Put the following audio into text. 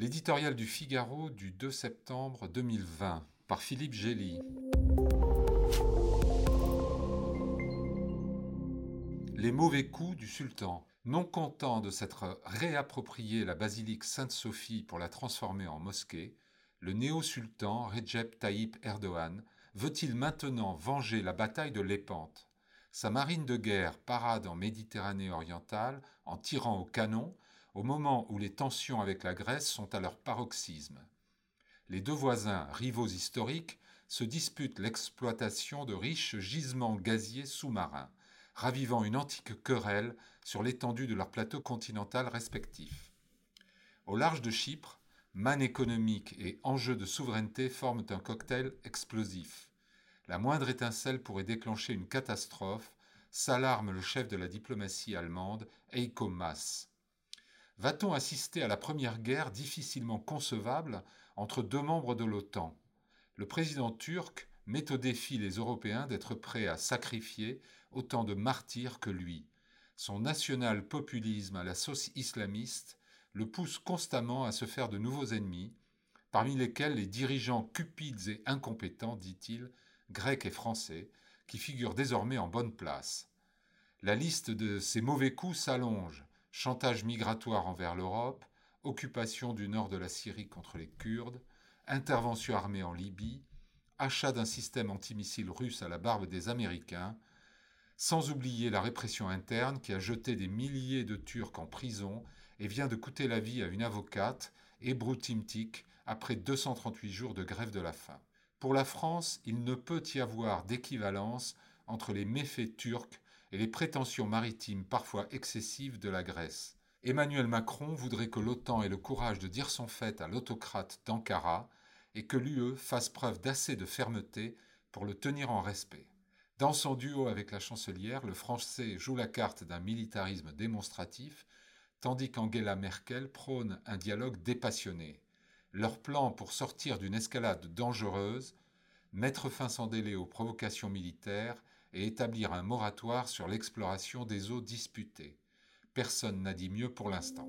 L'éditorial du Figaro du 2 septembre 2020 par Philippe Gély. Les mauvais coups du sultan. Non content de s'être réapproprié la basilique Sainte-Sophie pour la transformer en mosquée, le néo-sultan Recep Tayyip Erdogan veut-il maintenant venger la bataille de Lépante? Sa marine de guerre parade en Méditerranée orientale en tirant au canon au moment où les tensions avec la Grèce sont à leur paroxysme. Les deux voisins, rivaux historiques, se disputent l'exploitation de riches gisements gaziers sous-marins, ravivant une antique querelle sur l'étendue de leurs plateaux continental respectifs. Au large de Chypre, manne économique et enjeu de souveraineté forment un cocktail explosif. La moindre étincelle pourrait déclencher une catastrophe, s'alarme le chef de la diplomatie allemande, Heiko Maas. Va-t-on assister à la première guerre difficilement concevable entre deux membres de l'OTAN? Le président turc met au défi les Européens d'être prêts à sacrifier autant de martyrs que lui. Son national-populisme à la sauce islamiste le pousse constamment à se faire de nouveaux ennemis, parmi lesquels les dirigeants cupides et incompétents, dit-il, grecs et français, qui figurent désormais en bonne place. La liste de ces mauvais coups s'allonge chantage migratoire envers l'Europe, occupation du nord de la Syrie contre les Kurdes, intervention armée en Libye, achat d'un système antimissile russe à la barbe des Américains, sans oublier la répression interne qui a jeté des milliers de Turcs en prison et vient de coûter la vie à une avocate, Ebru Timtik, après 238 jours de grève de la faim. Pour la France, il ne peut y avoir d'équivalence entre les méfaits turcs et les prétentions maritimes parfois excessives de la Grèce. Emmanuel Macron voudrait que l'OTAN ait le courage de dire son fait à l'autocrate d'Ankara et que l'UE fasse preuve d'assez de fermeté pour le tenir en respect. Dans son duo avec la chancelière, le Français joue la carte d'un militarisme démonstratif, tandis qu'Angela Merkel prône un dialogue dépassionné. Leur plan pour sortir d'une escalade dangereuse, mettre fin sans délai aux provocations militaires et établir un moratoire sur l'exploration des eaux disputées. Personne n'a dit mieux pour l'instant.